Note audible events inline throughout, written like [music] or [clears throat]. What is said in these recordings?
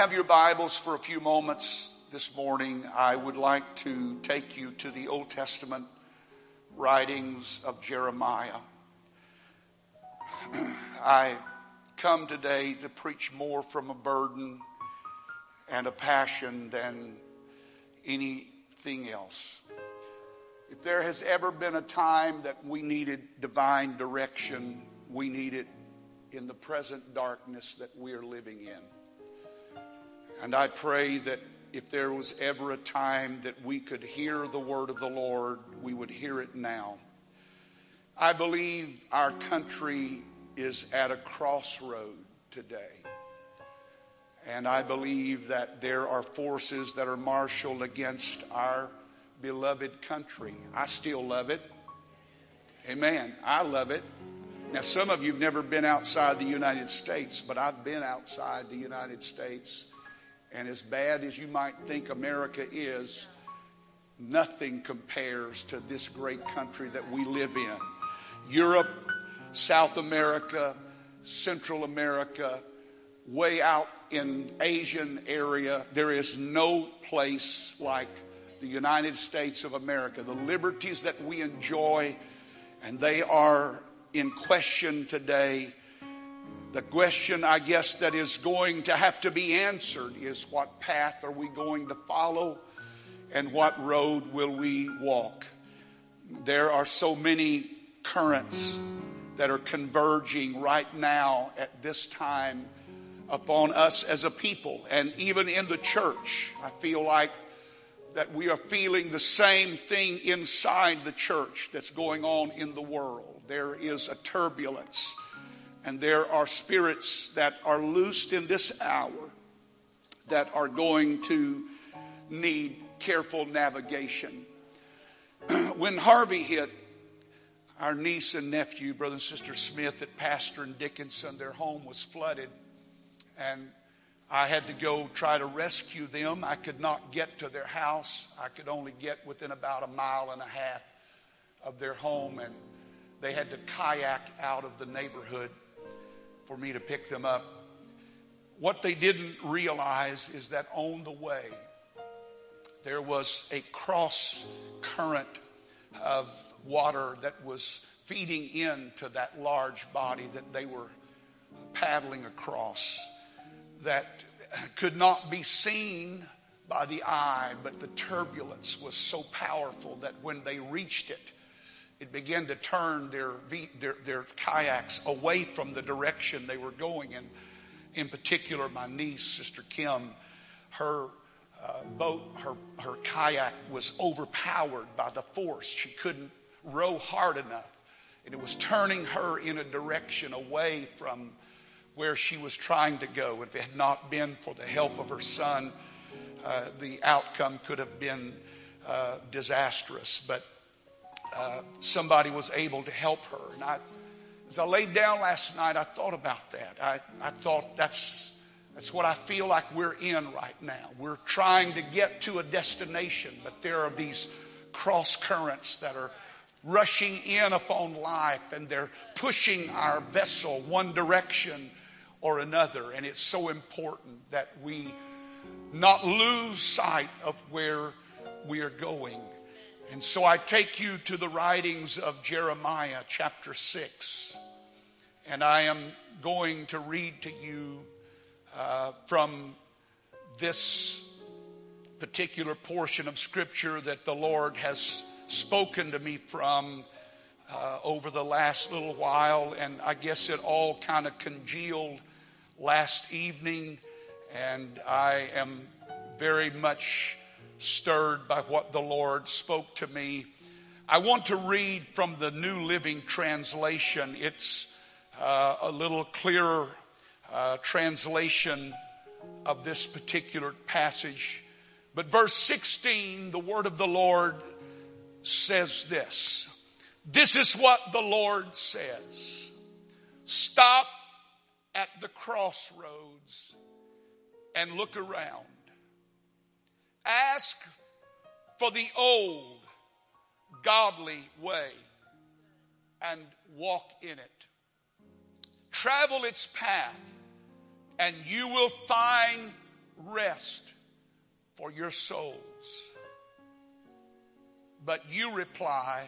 have your Bibles for a few moments this morning, I would like to take you to the Old Testament writings of Jeremiah. [clears throat] I come today to preach more from a burden and a passion than anything else. If there has ever been a time that we needed divine direction, we need it in the present darkness that we are living in. And I pray that if there was ever a time that we could hear the word of the Lord, we would hear it now. I believe our country is at a crossroad today. And I believe that there are forces that are marshaled against our beloved country. I still love it. Amen. I love it. Now, some of you have never been outside the United States, but I've been outside the United States. And as bad as you might think America is, nothing compares to this great country that we live in. Europe, South America, Central America, way out in Asian area, there is no place like the United States of America. The liberties that we enjoy, and they are in question today. The question, I guess, that is going to have to be answered is what path are we going to follow and what road will we walk? There are so many currents that are converging right now at this time upon us as a people and even in the church. I feel like that we are feeling the same thing inside the church that's going on in the world. There is a turbulence, and there are spirits that are loosed in this hour that are going to need careful navigation. [clears throat] when Harvey hit, our niece and nephew, brother and sister Smith at Pastor and Dickinson, their home was flooded. And I had to go try to rescue them. I could not get to their house. I could only get within about a mile and a half of their home. And they had to kayak out of the neighborhood for me to pick them up. What they didn't realize is that on the way, there was a cross current of water that was feeding into that large body that they were paddling across that could not be seen by the eye, but the turbulence was so powerful that when they reached it, it began to turn their, their, their kayaks away from the direction they were going. And in particular, my niece, Sister Kim, her uh, boat, her, her kayak was overpowered by the force. She couldn't row hard enough. And it was turning her in a direction away from where she was trying to go. If it had not been for the help of her son, uh, the outcome could have been uh, disastrous. But uh, somebody was able to help her. And I, as I laid down last night, I thought about that. I, I thought that's, that's what I feel like we're in right now. We're trying to get to a destination, but there are these cross currents that are rushing in upon life and they're pushing our vessel one direction or another. And it's so important that we not lose sight of where we are going. And so I take you to the writings of Jeremiah chapter 6. And I am going to read to you uh, from this particular portion of Scripture that the Lord has spoken to me from uh, over the last little while. And I guess it all kind of congealed last evening, and I am very much stirred by what the Lord spoke to me. I want to read from the New Living Translation. It's uh, a little clearer uh, translation of this particular passage. But verse 16, the word of the Lord says this This is what the Lord says Stop at the crossroads and look around. Ask for the old godly way and walk in it. Travel its path, and you will find rest for your souls. But you reply,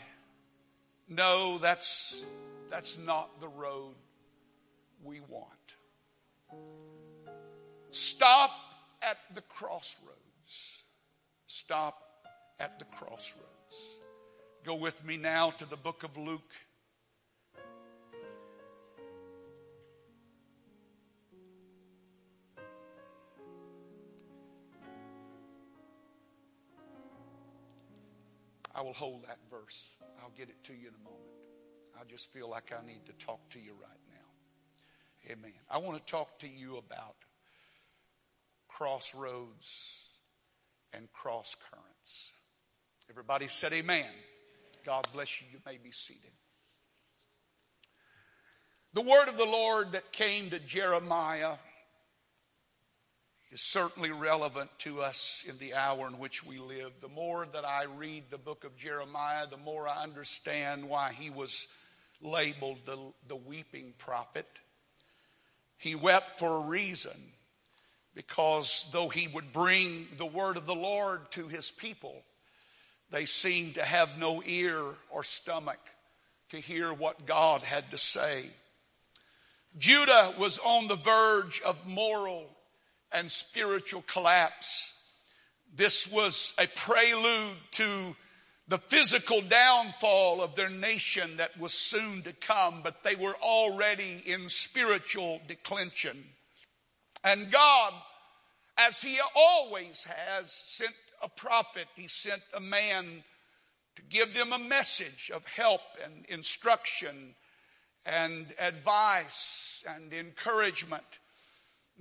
no, that's, that's not the road we want. Stop at the crossroads. Stop at the crossroads. Go with me now to the book of Luke. I will hold that verse. I'll get it to you in a moment. I just feel like I need to talk to you right now. Amen. I want to talk to you about crossroads and cross currents. Everybody said amen. God bless you. You may be seated. The word of the Lord that came to Jeremiah is certainly relevant to us in the hour in which we live. The more that I read the book of Jeremiah, the more I understand why he was labeled the, the weeping prophet. He wept for a reason because though he would bring the word of the Lord to his people, they seemed to have no ear or stomach to hear what God had to say. Judah was on the verge of moral and spiritual collapse. This was a prelude to the physical downfall of their nation that was soon to come, but they were already in spiritual declension. And God, as He always has, sent a prophet, He sent a man to give them a message of help and instruction and advice and encouragement.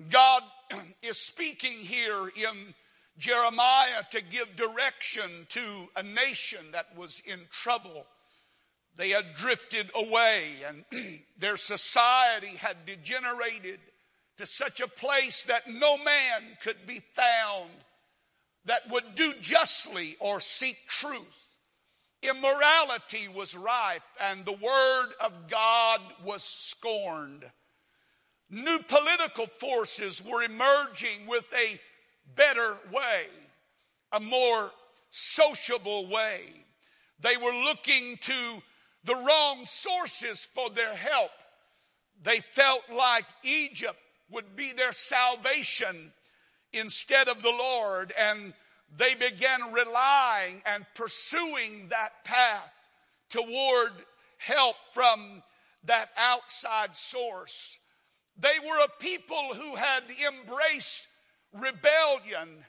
God [clears throat] is speaking here in Jeremiah to give direction to a nation that was in trouble. They had drifted away and [clears throat] their society had degenerated to such a place that no man could be found that would do justly or seek truth. Immorality was rife and the word of God was scorned. New political forces were emerging with a better way, a more sociable way. They were looking to the wrong sources for their help. They felt like Egypt would be their salvation instead of the Lord, and they began relying and pursuing that path toward help from that outside source. They were a people who had embraced rebellion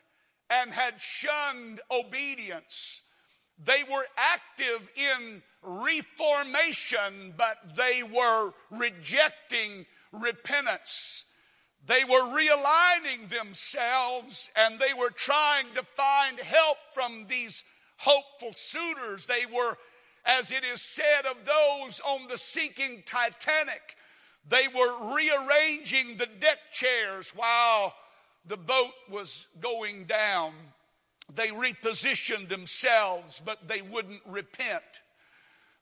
and had shunned obedience. They were active in reformation, but they were rejecting repentance. They were realigning themselves and they were trying to find help from these hopeful suitors. They were, as it is said of those on the sinking Titanic, they were rearranging the deck chairs while the boat was going down. They repositioned themselves, but they wouldn't repent.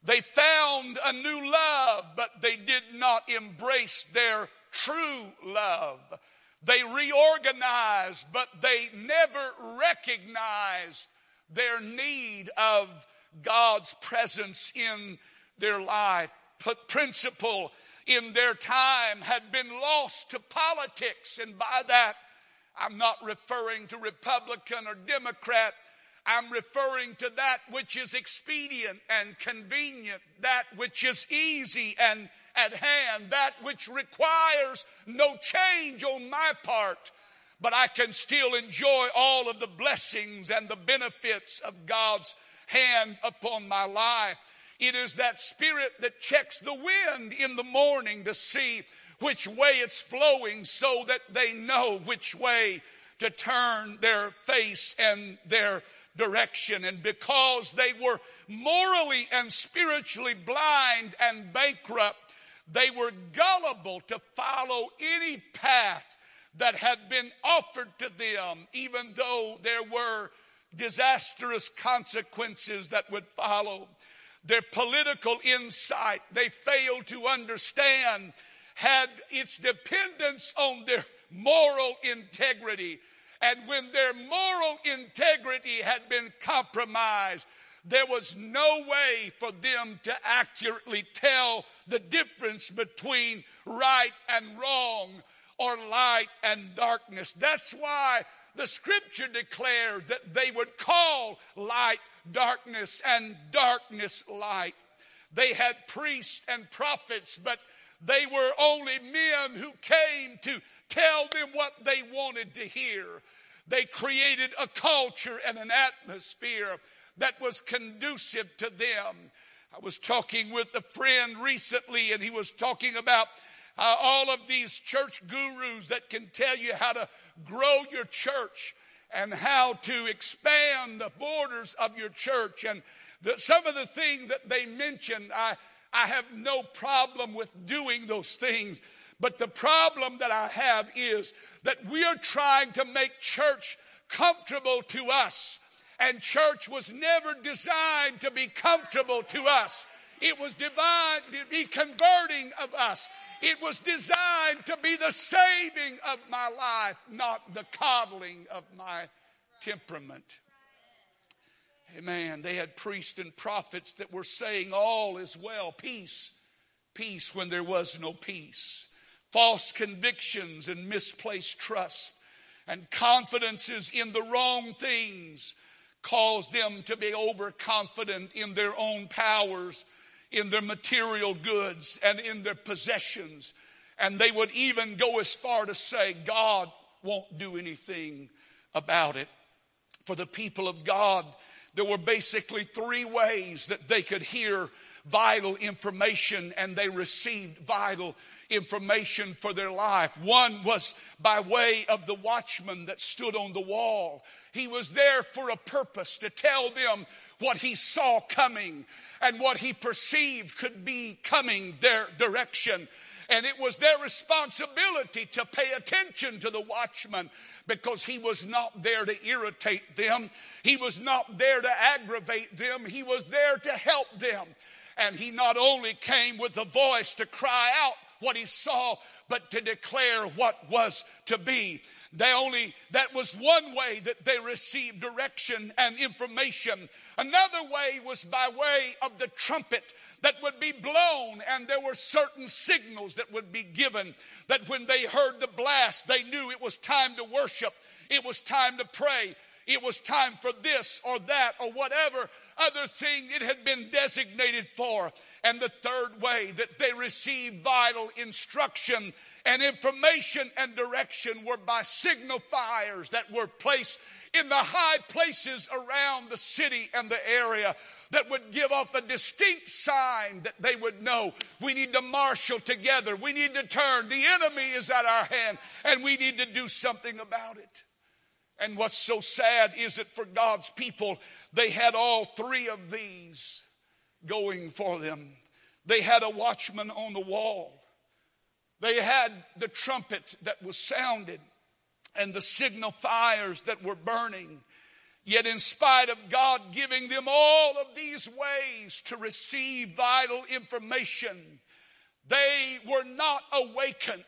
They found a new love, but they did not embrace their true love. They reorganized, but they never recognized their need of God's presence in their life. But principle in their time had been lost to politics. And by that, I'm not referring to Republican or Democrat. I'm referring to that which is expedient and convenient, that which is easy and at hand, that which requires no change on my part, but I can still enjoy all of the blessings and the benefits of God's hand upon my life. It is that spirit that checks the wind in the morning to see which way it's flowing so that they know which way to turn their face and their direction. And because they were morally and spiritually blind and bankrupt, they were gullible to follow any path that had been offered to them, even though there were disastrous consequences that would follow. Their political insight they failed to understand had its dependence on their moral integrity. And when their moral integrity had been compromised, there was no way for them to accurately tell the difference between right and wrong or light and darkness. That's why the scripture declared that they would call light darkness and darkness light. They had priests and prophets, but they were only men who came to tell them what they wanted to hear. They created a culture and an atmosphere that was conducive to them. I was talking with a friend recently, and he was talking about uh, all of these church gurus that can tell you how to grow your church and how to expand the borders of your church. And the, some of the things that they mentioned, I, I have no problem with doing those things. But the problem that I have is that we are trying to make church comfortable to us. And church was never designed to be comfortable to us. It was designed to be converting of us. It was designed to be the saving of my life, not the coddling of my temperament. Amen. They had priests and prophets that were saying all is well, peace, peace when there was no peace. False convictions and misplaced trust and confidences in the wrong things caused them to be overconfident in their own powers in their material goods and in their possessions. And they would even go as far to say, God won't do anything about it. For the people of God, there were basically three ways that they could hear vital information and they received vital information for their life. One was by way of the watchman that stood on the wall. He was there for a purpose to tell them what he saw coming and what he perceived could be coming their direction. And it was their responsibility to pay attention to the watchman because he was not there to irritate them. He was not there to aggravate them. He was there to help them. And he not only came with a voice to cry out what he saw, but to declare what was to be. They only, that was one way that they received direction and information. Another way was by way of the trumpet that would be blown, and there were certain signals that would be given that when they heard the blast, they knew it was time to worship, it was time to pray, it was time for this or that or whatever other thing it had been designated for. And the third way that they received vital instruction and information and direction were by signal fires that were placed in the high places around the city and the area that would give off a distinct sign that they would know we need to marshal together. We need to turn. The enemy is at our hand and we need to do something about it. And what's so sad is that for God's people, they had all three of these going for them. They had a watchman on the wall. They had the trumpet that was sounded and the signal fires that were burning. Yet, in spite of God giving them all of these ways to receive vital information, they were not awakened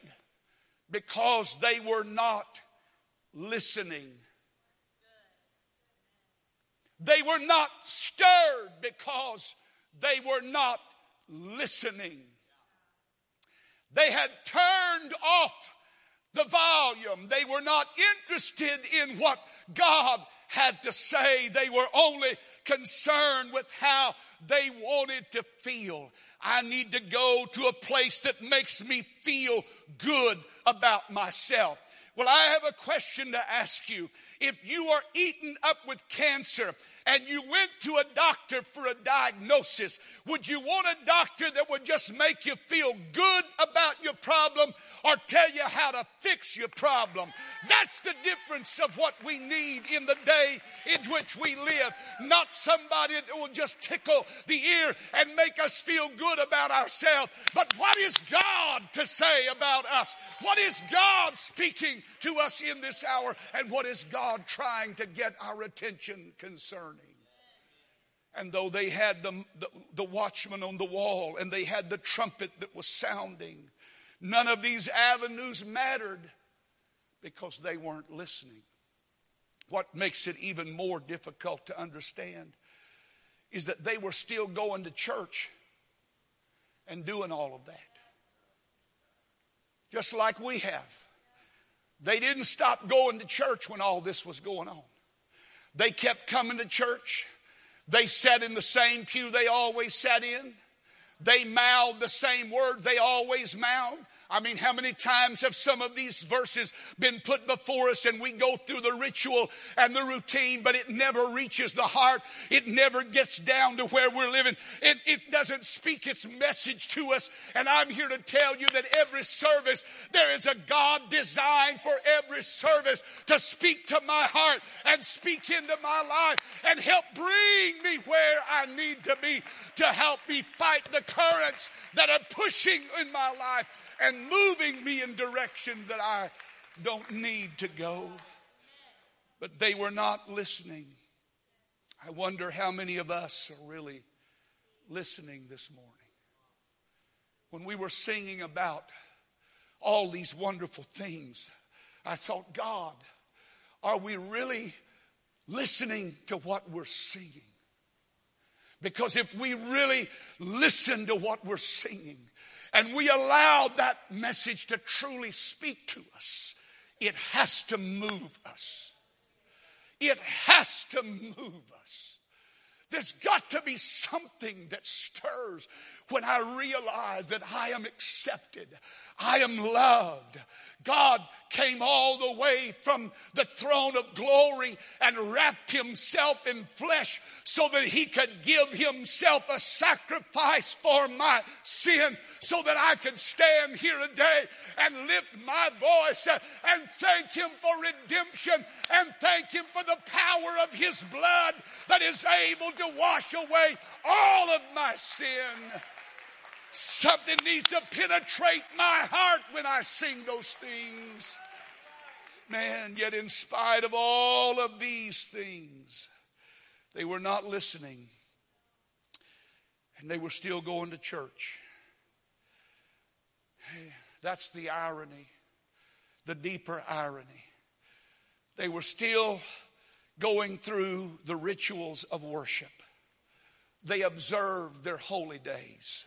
because they were not listening. They were not stirred because they were not listening. They had turned off the volume. They were not interested in what God had to say. They were only concerned with how they wanted to feel. I need to go to a place that makes me feel good about myself. Well, I have a question to ask you. If you are eaten up with cancer and you went to a doctor for a diagnosis, would you want a doctor that would just make you feel good about your problem or tell you how to fix your problem? That's the difference of what we need in the day in which we live. Not somebody that will just tickle the ear and make us feel good about ourselves, but what is God to say about us? What is God speaking to us in this hour? And what is God trying to get our attention concerning? And though they had the, the, the, watchman on the wall and they had the trumpet that was sounding, none of these avenues mattered because they weren't listening. what makes it even more difficult to understand is that they were still going to church and doing all of that. Just like we have. They didn't stop going to church when all this was going on. They kept coming to church. They sat in the same pew they always sat in. They mouthed the same word they always mouthed. I mean, how many times have some of these verses been put before us and we go through the ritual and the routine, but it never reaches the heart. It never gets down to where we're living. It, it doesn't speak its message to us. And I'm here to tell you that every service, there is a God designed for every service to speak to my heart and speak into my life and help bring me where I need to be to help me fight the currents that are pushing in my life and moving me in direction that I don't need to go. But they were not listening. I wonder how many of us are really listening this morning. When we were singing about all these wonderful things, I thought, God, are we really listening to what we're singing? Because if we really listen to what we're singing, and we allow that message to truly speak to us, it has to move us. It has to move us. There's got to be something that stirs when I realize that I am accepted, I am loved, God came all the way from the throne of glory and wrapped himself in flesh so that he could give himself a sacrifice for my sin so that I could stand here today and lift my voice and thank him for redemption and thank him for the power of his blood that is able to wash away all of my sin. Something needs to penetrate my heart when I sing those things. Man, yet in spite of all of these things, they were not listening. And they were still going to church. That's the irony, the deeper irony. They were still going through the rituals of worship. They observed their holy days.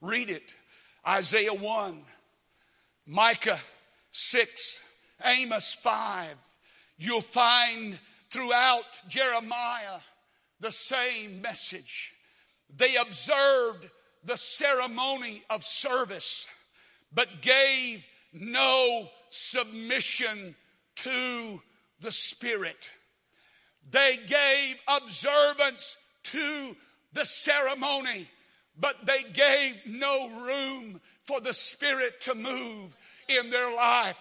Read it. Isaiah 1, Micah 6, Amos 5. You'll find throughout Jeremiah the same message. They observed the ceremony of service, but gave no submission to the Spirit. They gave observance to the ceremony, but they gave no room for the Spirit to move in their life.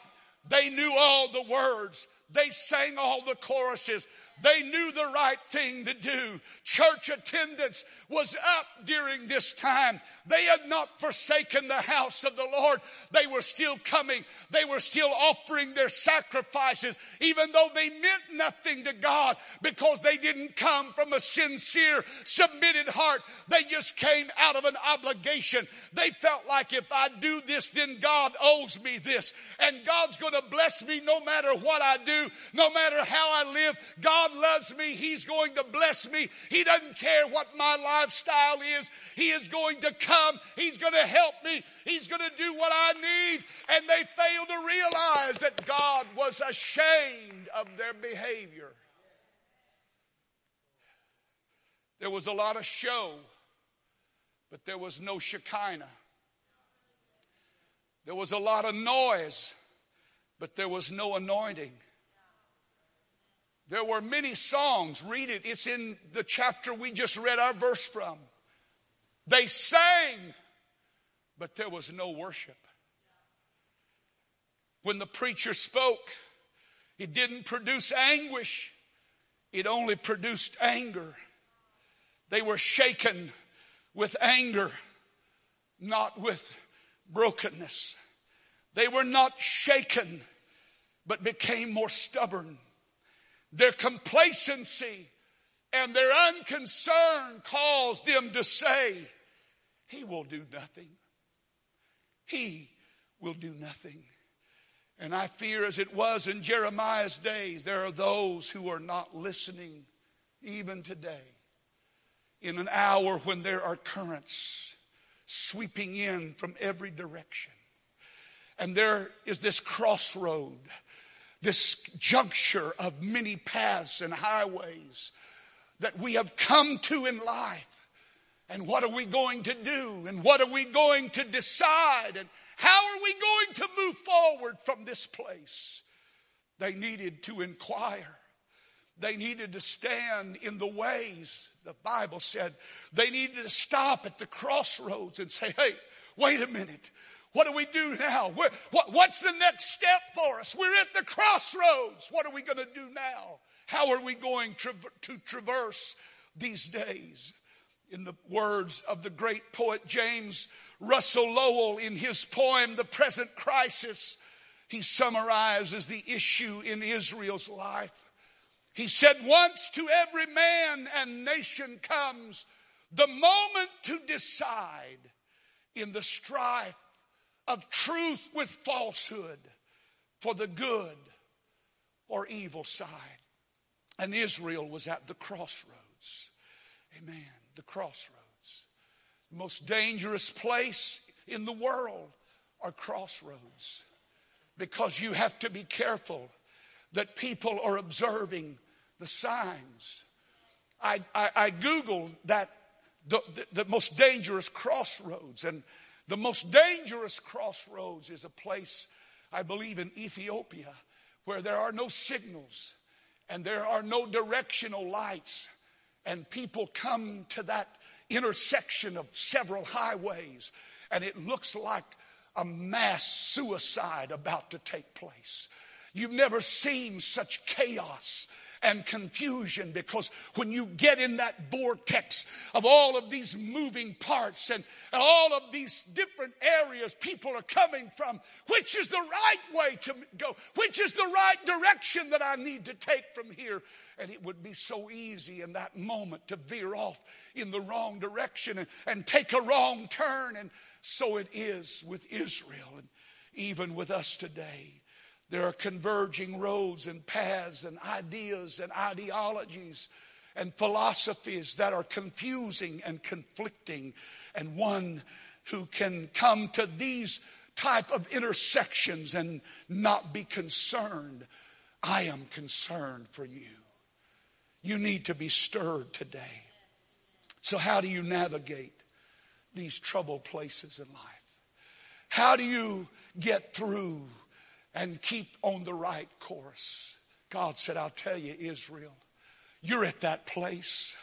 They knew all the words. They sang all the choruses. They knew the right thing to do. Church attendance was up during this time. They had not forsaken the house of the Lord. They were still coming. They were still offering their sacrifices, even though they meant nothing to God because they didn't come from a sincere, submitted heart. They just came out of an obligation. They felt like if I do this, then God owes me this. And God's going to bless me no matter what I do, no matter how I live. God God loves me. He's going to bless me. He doesn't care what my lifestyle is. He is going to come. He's going to help me. He's going to do what I need. And they failed to realize that God was ashamed of their behavior. There was a lot of show, but there was no Shekinah. There was a lot of noise, but there was no anointing. There were many songs. Read it. It's in the chapter we just read our verse from. They sang, but there was no worship. When the preacher spoke, it didn't produce anguish, it only produced anger. They were shaken with anger, not with brokenness. They were not shaken, but became more stubborn. Their complacency and their unconcern caused them to say, He will do nothing. He will do nothing. And I fear, as it was in Jeremiah's days, there are those who are not listening even today. In an hour when there are currents sweeping in from every direction. And there is this crossroad, this juncture of many paths and highways that we have come to in life. And what are we going to do? And what are we going to decide? And how are we going to move forward from this place? They needed to inquire. They needed to stand in the ways. The Bible said they needed to stop at the crossroads and say, hey, wait a minute. What do we do now? What, what's the next step for us? We're at the crossroads. What are we going to do now? How are we going to traverse these days? In the words of the great poet James Russell Lowell, in his poem, The Present Crisis, he summarizes the issue in Israel's life. He said, Once to every man and nation comes the moment to decide in the strife of truth with falsehood for the good or evil side. And Israel was at the crossroads. Amen. The crossroads. The most dangerous place in the world are crossroads because you have to be careful that people are observing the signs. I, I, I Googled that the, the, the most dangerous crossroads, and the most dangerous crossroads is a place, I believe, in Ethiopia where there are no signals and there are no directional lights, and people come to that intersection of several highways, and it looks like a mass suicide about to take place. You've never seen such chaos and confusion because when you get in that vortex of all of these moving parts and, and all of these different areas people are coming from, which is the right way to go? Which is the right direction that I need to take from here? And it would be so easy in that moment to veer off in the wrong direction and, and take a wrong turn. And so it is with Israel and even with us today. There are converging roads and paths and ideas and ideologies and philosophies that are confusing and conflicting. And one who can come to these type of intersections and not be concerned. I am concerned for you. You need to be stirred today. So, how do you navigate these troubled places in life? How do you get through and keep on the right course. God said, I'll tell you, Israel, you're at that place.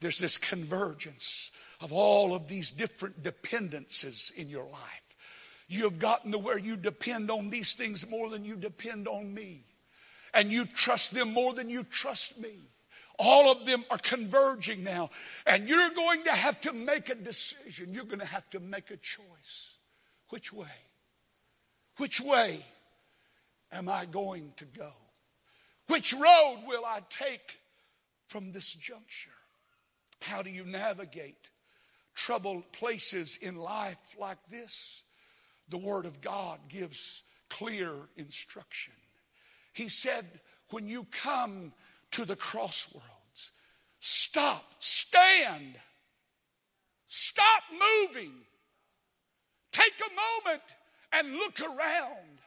There's this convergence of all of these different dependencies in your life. You have gotten to where you depend on these things more than you depend on me. And you trust them more than you trust me. All of them are converging now. And you're going to have to make a decision. You're going to have to make a choice. Which way? Which way? Am I going to go? Which road will I take from this juncture? How do you navigate troubled places in life like this? The Word of God gives clear instruction. He said, when you come to the crossroads, stop, stand, stop moving, take a moment and look around.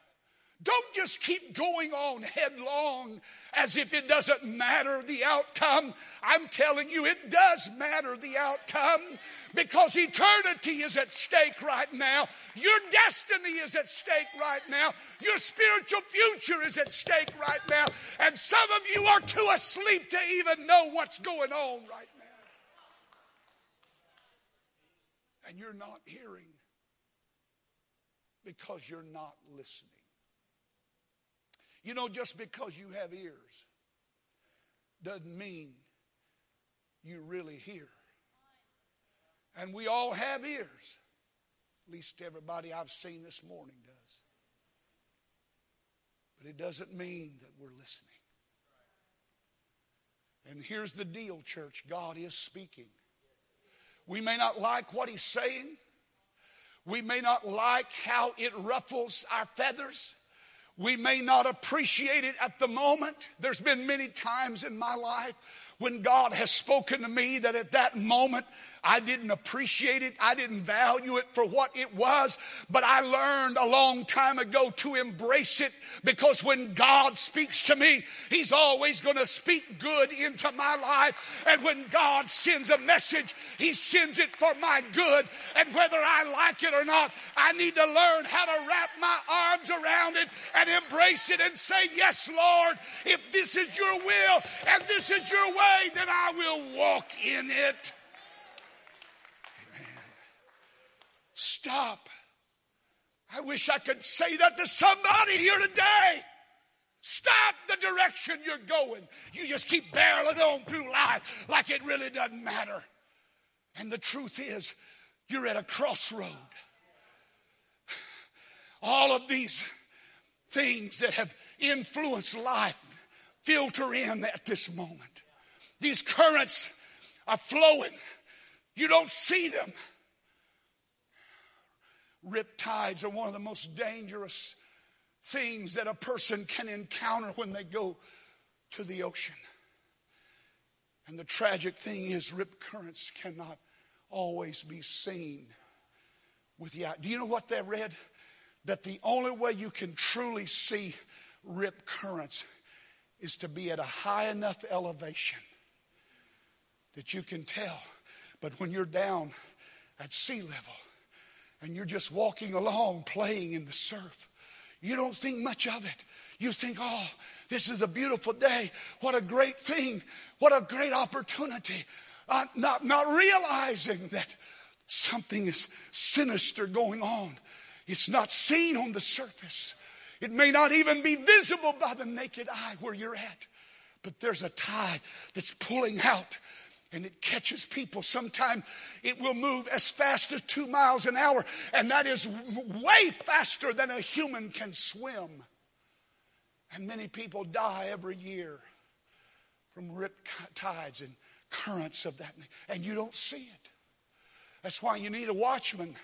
Don't just keep going on headlong as if it doesn't matter the outcome. I'm telling you, it does matter the outcome because eternity is at stake right now. Your destiny is at stake right now. Your spiritual future is at stake right now. And some of you are too asleep to even know what's going on right now. And you're not hearing because you're not listening. You know, just because you have ears doesn't mean you really hear. And we all have ears. At least everybody I've seen this morning does. But it doesn't mean that we're listening. And here's the deal, church God is speaking. We may not like what He's saying, we may not like how it ruffles our feathers. We may not appreciate it at the moment. There's been many times in my life when God has spoken to me that at that moment I didn't appreciate it. I didn't value it for what it was, but I learned a long time ago to embrace it because when God speaks to me, He's always going to speak good into my life. And when God sends a message, He sends it for my good. And whether I like it or not, I need to learn how to wrap my arms around it and embrace it and say, Yes, Lord, if this is your will and this is your way, then I will walk in it. Stop. I wish I could say that to somebody here today. Stop the direction you're going. You just keep barreling on through life like it really doesn't matter. And the truth is, you're at a crossroad. All of these things that have influenced life filter in at this moment. These currents are flowing. You don't see them. Riptides are one of the most dangerous things that a person can encounter when they go to the ocean. And the tragic thing is, rip currents cannot always be seen with the eye. Do you know what they read? That the only way you can truly see rip currents is to be at a high enough elevation that you can tell. But when you're down at sea level, and you're just walking along playing in the surf. You don't think much of it. You think, oh, this is a beautiful day. What a great thing. What a great opportunity. Uh, not, not realizing that something is sinister going on. It's not seen on the surface. It may not even be visible by the naked eye where you're at. But there's a tide that's pulling out and it catches people. Sometimes it will move as fast as two miles an hour, and that is way faster than a human can swim. And many people die every year from rip tides and currents of that, and you don't see it. That's why you need a watchman.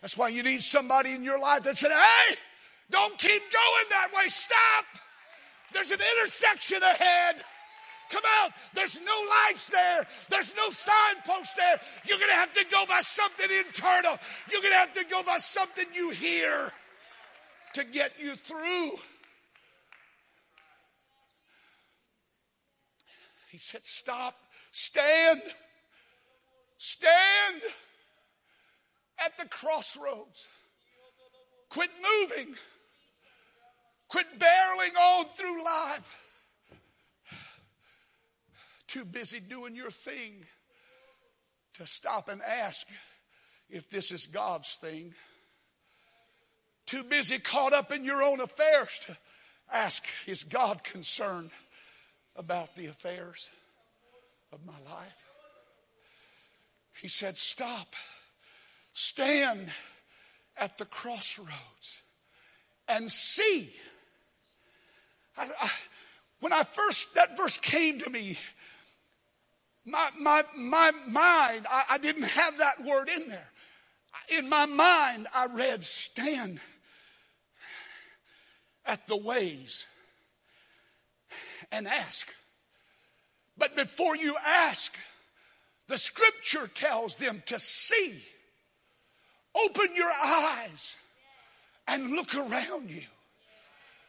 That's why you need somebody in your life that said, Hey, don't keep going that way. Stop. There's an intersection ahead. Come out. There's no lights there. There's no signpost there. You're going to have to go by something internal. You're going to have to go by something you hear to get you through. He said, Stop, stand, stand at the crossroads. Quit moving, quit barreling on through life too busy doing your thing to stop and ask if this is God's thing. Too busy caught up in your own affairs to ask, is God concerned about the affairs of my life? He said, Stop, stand at the crossroads and see. I, I, when I first, that verse came to me, my, my, my mind, I, I didn't have that word in there. In my mind, I read, stand at the ways and ask. But before you ask, the scripture tells them to see. Open your eyes and look around you.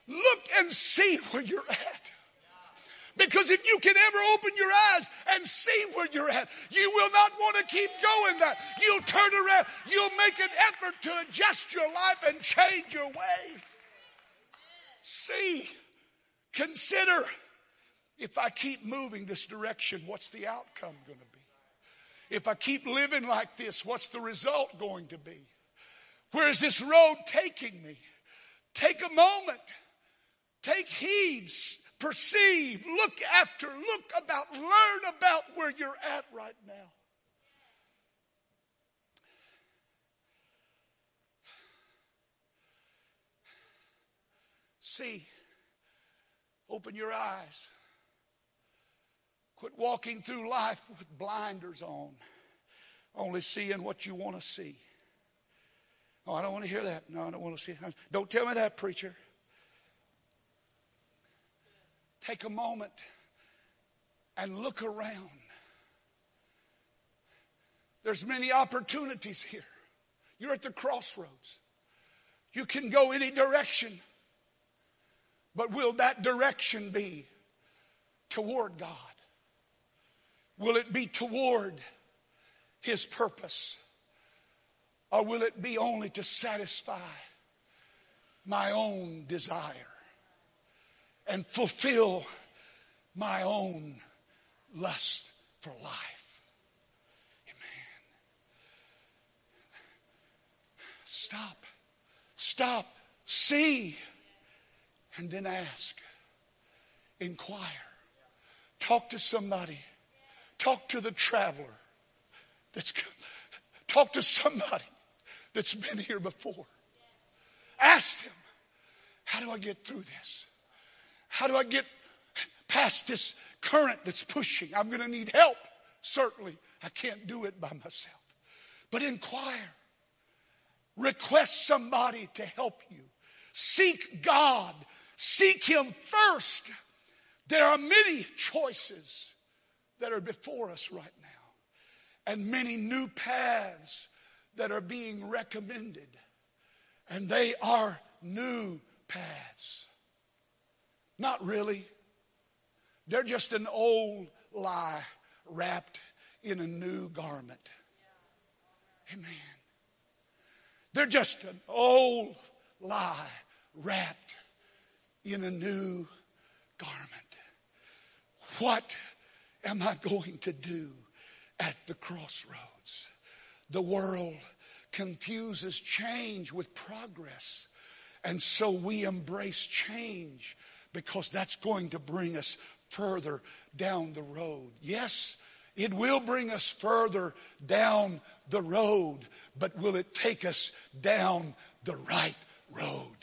Look and see where you're at. Because if you can ever open your eyes and see where you're at, you will not want to keep going that. You'll turn around. You'll make an effort to adjust your life and change your way. See, consider if I keep moving this direction, what's the outcome going to be? If I keep living like this, what's the result going to be? Where is this road taking me? Take a moment. Take heed perceive, look after, look about, learn about where you're at right now. See, open your eyes. Quit walking through life with blinders on, only seeing what you want to see. Oh, I don't want to hear that. No, I don't want to see. Don't tell me that, preacher. Take a moment and look around. There's many opportunities here. You're at the crossroads. You can go any direction. But will that direction be toward God? Will it be toward His purpose? Or will it be only to satisfy my own desire and fulfill my own lust for life? Amen. Stop. Stop. See. And then ask. Inquire. Talk to somebody. Talk to the traveler that's talk to somebody that's been here before. Ask them, how do I get through this? How do I get past this current that's pushing? I'm going to need help. Certainly, I can't do it by myself. But inquire. Request somebody to help you. Seek God. Seek Him first. There are many choices that are before us right now, and many new paths that are being recommended. And they are new paths. Not really. They're just an old lie wrapped in a new garment. Amen. They're just an old lie wrapped in a new garment. What am I going to do at the crossroads? The world confuses change with progress. And so we embrace change because that's going to bring us further down the road. Yes, it will bring us further down the road, but will it take us down the right road?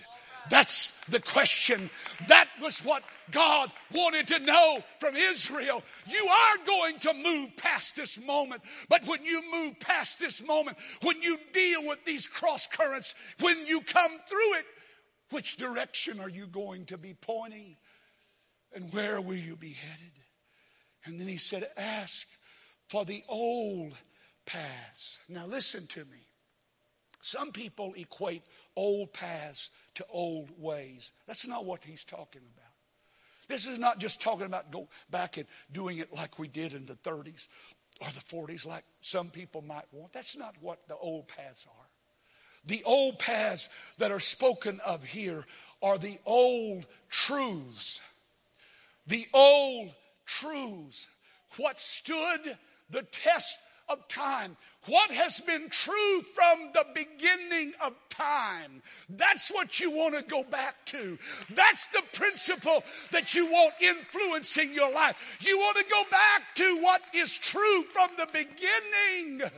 That's the question. That was what God wanted to know from Israel. You are going to move past this moment, but when you move past this moment, when you deal with these cross currents, when you come through it, which direction are you going to be pointing? And where will you be headed? And then he said, Ask for the old paths. Now, listen to me. Some people equate old paths to old ways. That's not what he's talking about. This is not just talking about going back and doing it like we did in the 30s or the 40s, like some people might want. That's not what the old paths are. The old paths that are spoken of here are the old truths. The old truths. What stood the test of time. What has been true from the beginning of time. That's what you want to go back to. That's the principle that you want influencing your life. You want to go back to what is true from the beginning.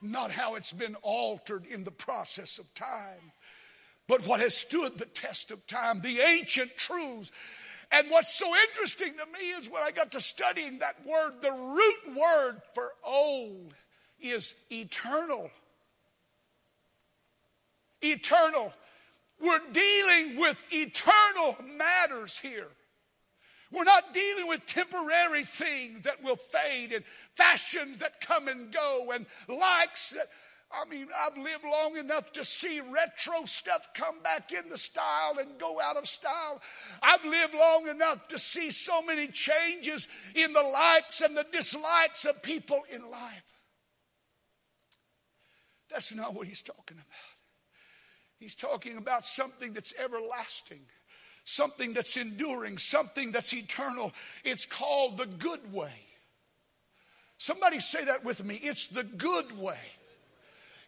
Not how it's been altered in the process of time, but what has stood the test of time, the ancient truths and what's so interesting to me is when I got to studying that word, the root word for old is eternal. Eternal. We're dealing with eternal matters here. We're not dealing with temporary things that will fade and fashions that come and go and likes that I mean, I've lived long enough to see retro stuff come back into style and go out of style. I've lived long enough to see so many changes in the likes and the dislikes of people in life. That's not what he's talking about. He's talking about something that's everlasting, something that's enduring, something that's eternal. It's called the good way. Somebody say that with me. It's the good way.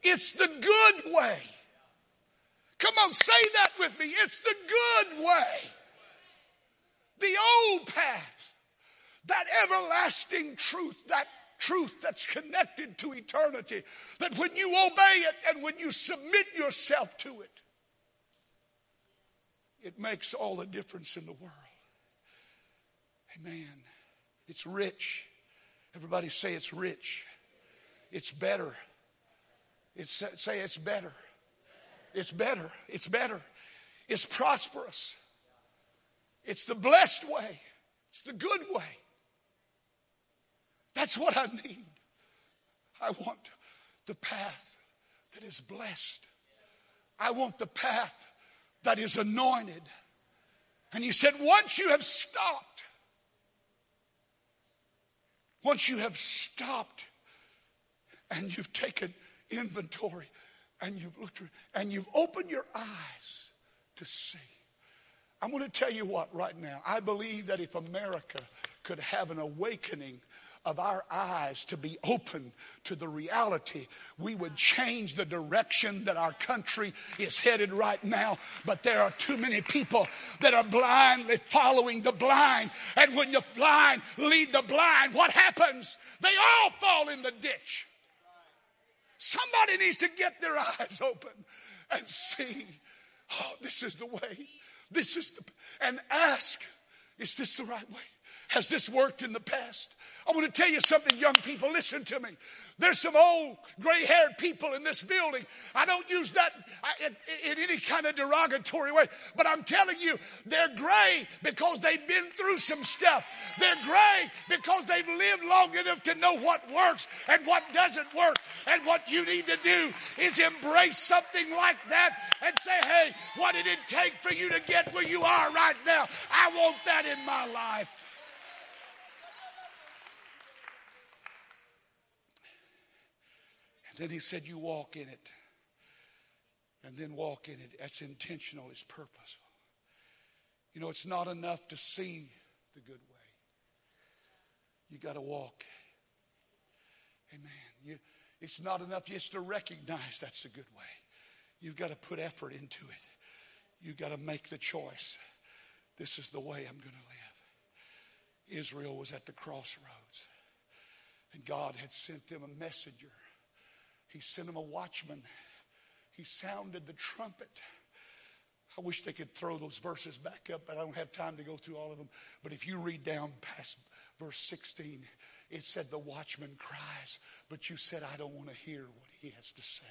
It's the good way. Come on, say that with me. It's the good way. The old path, that everlasting truth, that truth that's connected to eternity, that when you obey it and when you submit yourself to it, it makes all the difference in the world. Amen. It's rich. Everybody say it's rich. It's better. It's, say it's better. It's better. It's better. It's prosperous. It's the blessed way. It's the good way. That's what I need. I want the path that is blessed. I want the path that is anointed. And he said, once you have stopped, once you have stopped and you've taken inventory and you've looked and you've opened your eyes to see. I'm going to tell you what right now. I believe that if America could have an awakening of our eyes to be open to the reality, we would change the direction that our country is headed right now. But there are too many people that are blindly following the blind. And when the blind lead the blind, what happens? They all fall in the ditch. Somebody needs to get their eyes open and see, oh, this is the way. This is the, and ask, is this the right way? Has this worked in the past? I want to tell you something, young people. Listen to me. There's some old gray haired people in this building. I don't use that in, any kind of derogatory way, but I'm telling you, they're gray because they've been through some stuff. They're gray because they've lived long enough to know what works and what doesn't work. And what you need to do is embrace something like that and say, hey, what did it take for you to get where you are right now? I want that in my life. Then he said, You walk in it. And then walk in it. That's intentional, it's purposeful. You know, it's not enough to see the good way, you got to walk. Amen. You, it's not enough just to recognize that's the good way. You've got to put effort into it. You've got to make the choice. This is the way I'm going to live. Israel was at the crossroads, and God had sent them a messenger he sent him a watchman. He sounded the trumpet. I wish they could throw those verses back up, but I don't have time to go through all of them. But if you read down past verse 16, it said, The watchman cries, but you said, I don't want to hear what he has to say.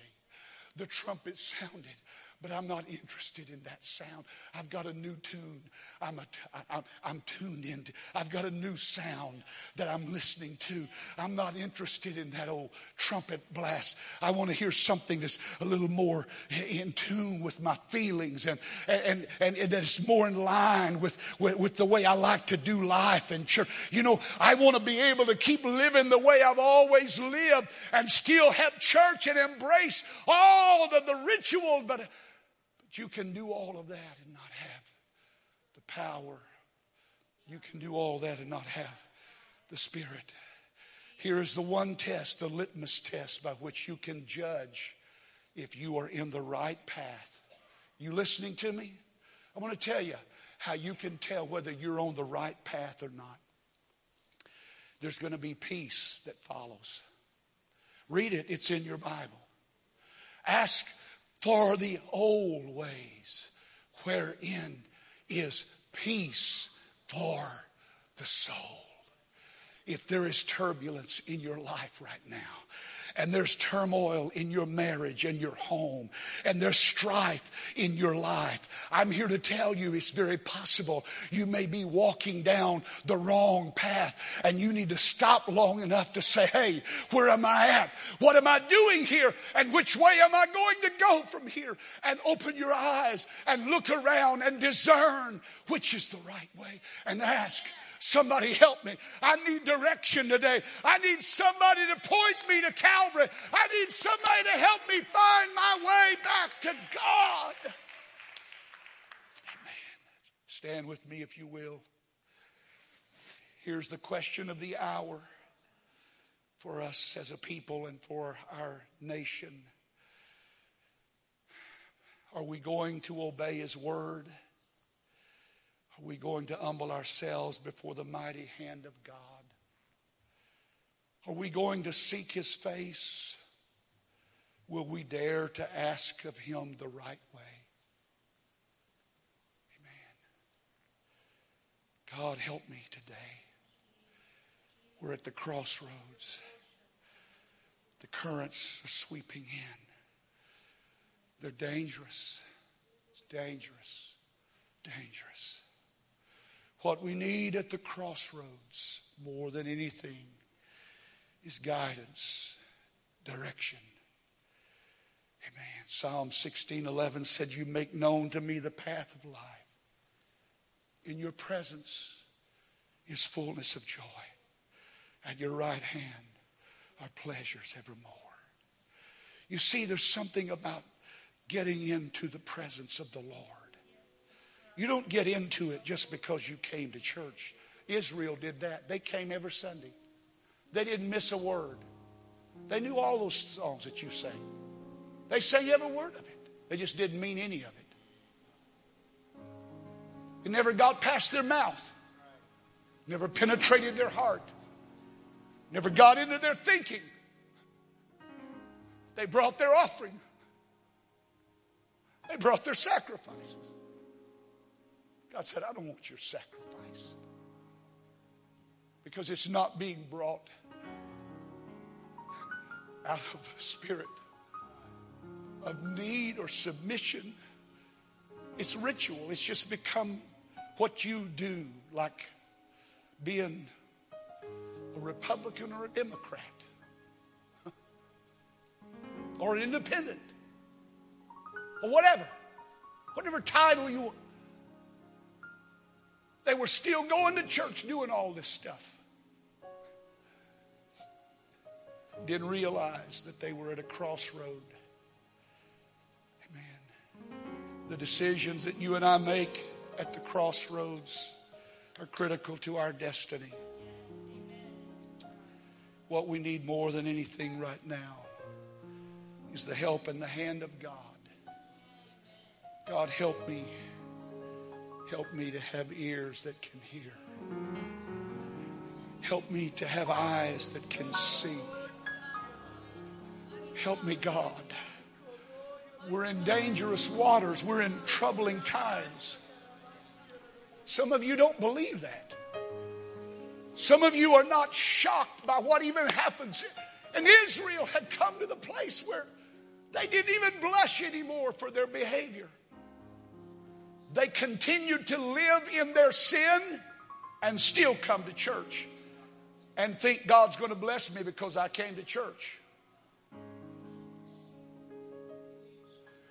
The trumpet sounded, but I'm not interested in that sound. I've got a new tune. I'm, a, I'm, I'm tuned into. I've got a new sound that I'm listening to. I'm not interested in that old trumpet blast. I want to hear something that's a little more in tune with my feelings and, and, and, and that's more in line with, with, with the way I like to do life and church. You know, I want to be able to keep living the way I've always lived and still have church and embrace all of the ritual, but but you can do all of that and not have the power. You can do all that and not have the Spirit. Here is the one test, the litmus test by which you can judge if you are in the right path. You listening to me? I want to tell you how you can tell whether you're on the right path or not. There's going to be peace that follows. Read it, it's in your Bible. Ask for the old ways, wherein is peace for the soul. If there is turbulence in your life right now, and there's turmoil in your marriage and your home, and there's strife in your life. I'm here to tell you it's very possible you may be walking down the wrong path, and you need to stop long enough to say, Hey, where am I at? What am I doing here? And which way am I going to go from here? And open your eyes and look around and discern which is the right way and ask, Somebody help me. I need direction today. I need somebody to point me to Calvary. I need somebody to help me find my way back to God. Amen. Stand with me if you will. Here's the question of the hour for us as a people and for our nation. Are we going to obey His word? Are we going to humble ourselves before the mighty hand of God? Are we going to seek his face? Will we dare to ask of him the right way? Amen. God, help me today. We're at the crossroads. The currents are sweeping in. They're dangerous. It's dangerous. Dangerous. What we need at the crossroads more than anything is guidance, direction. Amen. Psalm 16:11 said, "You make known to me the path of life. In your presence is fullness of joy. At your right hand are pleasures evermore." You see, there's something about getting into the presence of the Lord. You don't get into it just because you came to church. Israel did that. They came every Sunday. They didn't miss a word. They knew all those songs that you sang. They sang every word of it. They just didn't mean any of it. It never got past their mouth, never penetrated their heart, never got into their thinking. They brought their offering, they brought their sacrifices. God said, I don't want your sacrifice because it's not being brought out of the spirit of need or submission. It's ritual. It's just become what you do, like being a Republican or a Democrat [laughs] or an independent or whatever. Whatever title you they were still going to church doing all this stuff. Didn't realize that they were at a crossroad. Amen. The decisions that you and I make at the crossroads are critical to our destiny. What we need more than anything right now is the help and the hand of God. God, help me. Help me to have ears that can hear. Help me to have eyes that can see. Help me, God. We're in dangerous waters. We're in troubling times. Some of you don't believe that. Some of you are not shocked by what even happens. And Israel had come to the place where they didn't even blush anymore for their behavior. They continued to live in their sin and still come to church and think God's going to bless me because I came to church.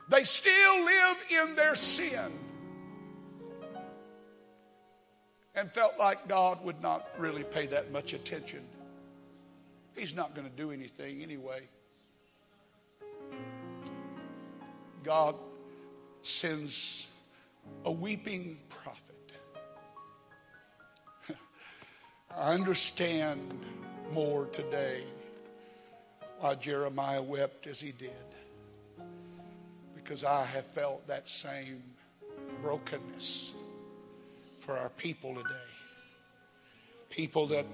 They still live in their sin and felt like God would not really pay that much attention. He's not going to do anything anyway. God sends a weeping prophet. [laughs] I understand more today why Jeremiah wept as he did. Because I have felt that same brokenness for our people today. People that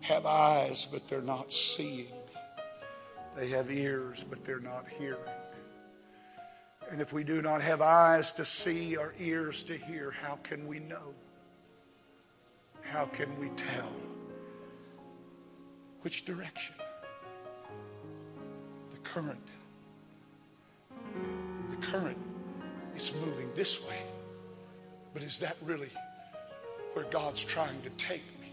have eyes, but they're not seeing. They have ears, but they're not hearing. And if we do not have eyes to see or ears to hear, how can we know? How can we tell which direction? The current. The current is moving this way. But is that really where God's trying to take me?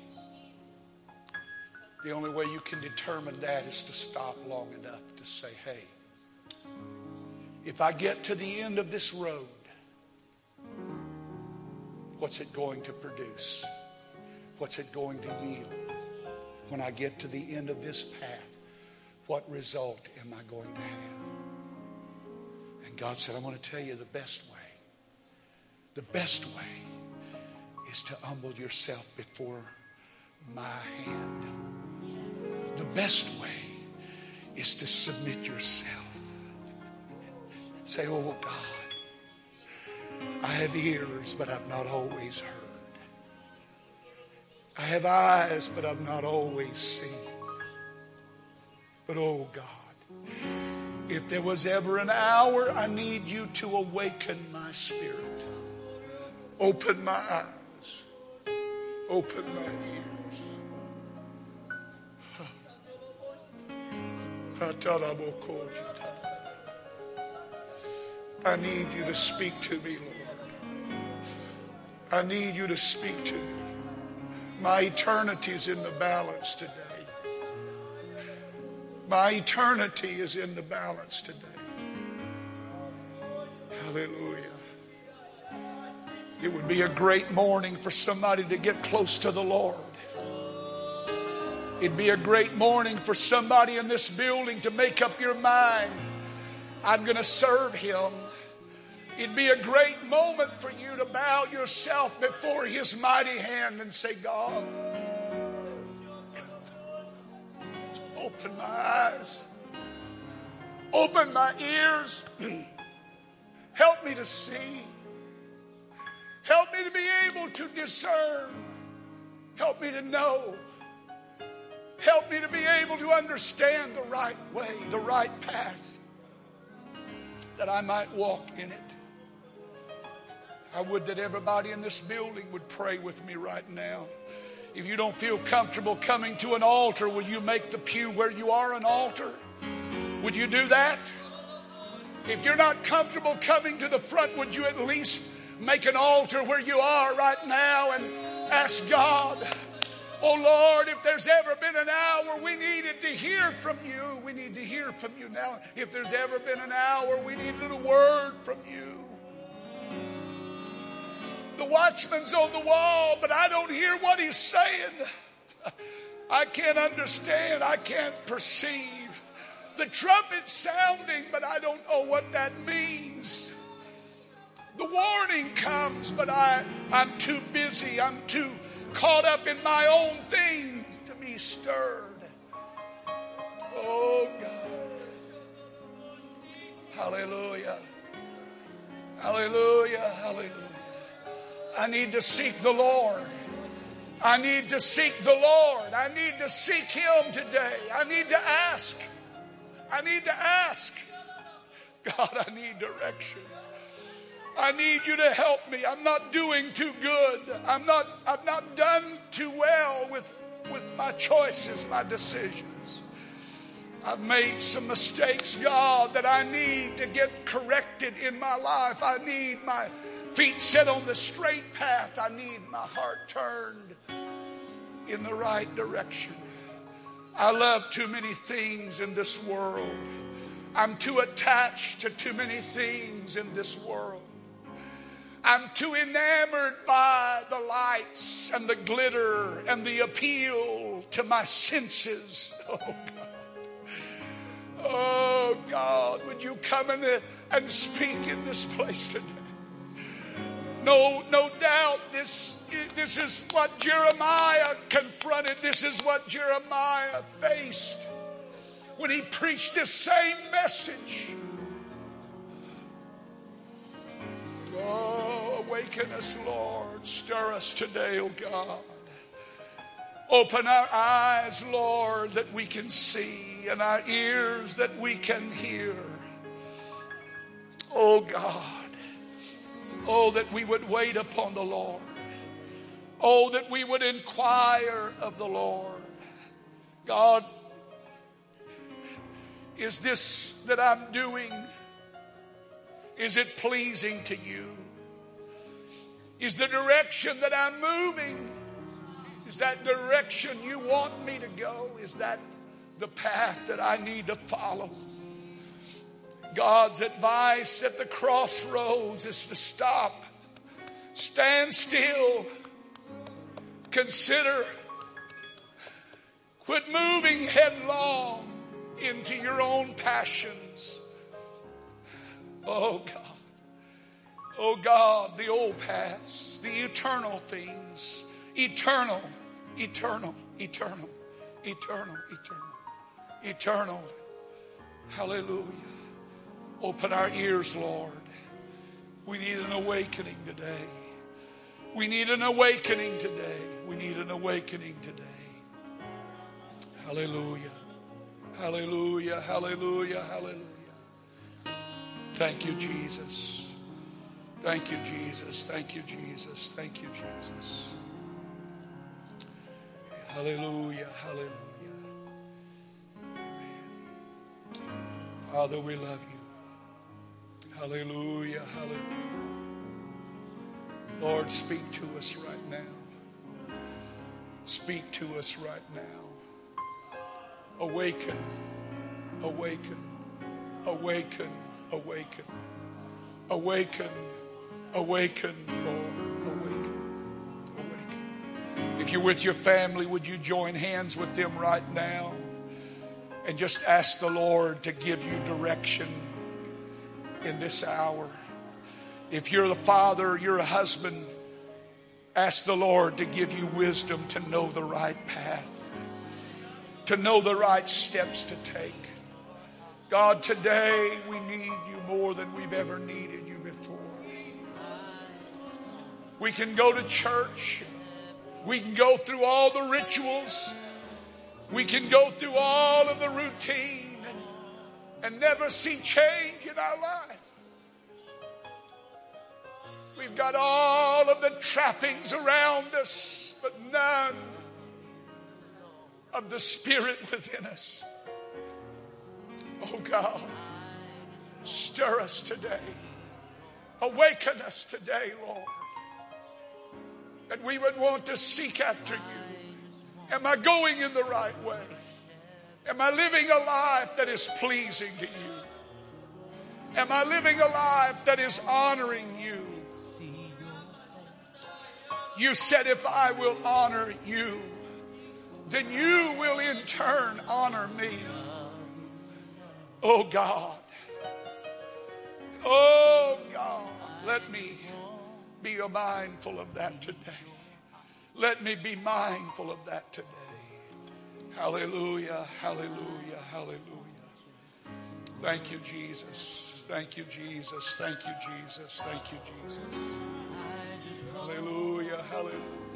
The only way you can determine that is to stop long enough to say, hey, if I get to the end of this road, what's it going to produce? What's it going to yield? When I get to the end of this path, what result am I going to have? And God said, I'm going to tell you the best way. The best way is to humble yourself before my hand. The best way is to submit yourself Say, Oh God, I have ears, but I've not always heard. I have eyes, but I've not always seen. But oh God, if there was ever an hour I need you to awaken my spirit, open my eyes, open my ears. I need you to speak to me, Lord. I need you to speak to me. My eternity is in the balance today. My eternity is in the balance today. Hallelujah. It would be a great morning for somebody to get close to the Lord. It'd be a great morning for somebody in this building to make up your mind I'm going to serve Him. It'd be a great moment for you to bow yourself before His mighty hand and say, God, open my eyes, open my ears, [clears throat] help me to see, help me to be able to discern, help me to know. Help me to be able to understand the right way, the right path, that I might walk in it. I would that everybody in this building would pray with me right now. If you don't feel comfortable coming to an altar, will you make the pew where you are an altar? Would you do that? If you're not comfortable coming to the front, would you at least make an altar where you are right now and ask God, Oh Lord, if there's ever been an hour we needed to hear from you, we need to hear from you now. If there's ever been an hour we needed a word from you, the watchman's on the wall, but I don't hear what he's saying. I can't understand. I can't perceive. The trumpet's sounding, but I don't know what that means. The warning comes, but I, I'm too busy. I'm too caught up in my own thing to be stirred. Oh, God. Hallelujah. Hallelujah. Hallelujah. I need to seek the Lord. I need to seek the Lord. I need to seek Him today. I need to ask. I need to ask. God, I need direction. I need you to help me. I'm not doing too good. I'm not, I've not done too well with, with my choices, my decisions. I've made some mistakes, God, that I need to get corrected in my life. I need my feet set on the straight path. I need my heart turned in the right direction. I love too many things in this world. I'm too attached to too many things in this world. I'm too enamored by the lights and the glitter and the appeal to my senses. [laughs] Oh, God. Oh, God, would you come in and speak in this place today? No, no doubt this, this is what Jeremiah confronted. This is what Jeremiah faced when he preached this same message. Oh, awaken us, Lord. Stir us today, oh God. Open our eyes, Lord, that we can see, and our ears that we can hear. Oh God. Oh, that we would wait upon the Lord. Oh, that we would inquire of the Lord. God, is this that I'm doing, is it pleasing to you? Is the direction that I'm moving, is that direction you want me to go? Is that the path that I need to follow? God's advice at the crossroads is to stop, stand still, consider, quit moving headlong into your own passions. Oh God. Oh God, the old paths, the eternal things, eternal, eternal, eternal, eternal, eternal, eternal. Hallelujah. Open our ears, Lord. We need an awakening today. We need an awakening today. We need an awakening today. Hallelujah. Hallelujah. Hallelujah. Hallelujah. Thank you, Jesus. Thank you, Jesus. Thank you, Jesus. Thank you, Jesus. Hallelujah. Hallelujah. Amen. Father, we love you. Hallelujah, hallelujah. Lord, speak to us right now. Speak to us right now. Awaken, awaken, awaken, awaken, awaken, awaken, Lord, awaken, awaken. If you're with your family, would you join hands with them right now and just ask the Lord to give you direction in this hour? If you're the father, you're a husband, ask the Lord to give you wisdom to know the right path, to know the right steps to take. God, today we need you more than we've ever needed you before. We can go to church. We can go through all the rituals. We can go through all of the routine and never see change in our life. We've got all of the trappings around us, but none of the Spirit within us. Oh God, stir us today. Awaken us today, Lord. That we would want to seek after you. Am I going in the right way? Am I living a life that is pleasing to you? Am I living a life that is honoring you? You said, if I will honor you, then you will in turn honor me. Oh God. Oh God. Let me be mindful of that today. Let me be mindful of that today. Hallelujah, hallelujah, hallelujah. Thank you, Jesus. Thank you, Jesus. Thank you, Jesus. Thank you, Jesus. Hallelujah, hallelujah.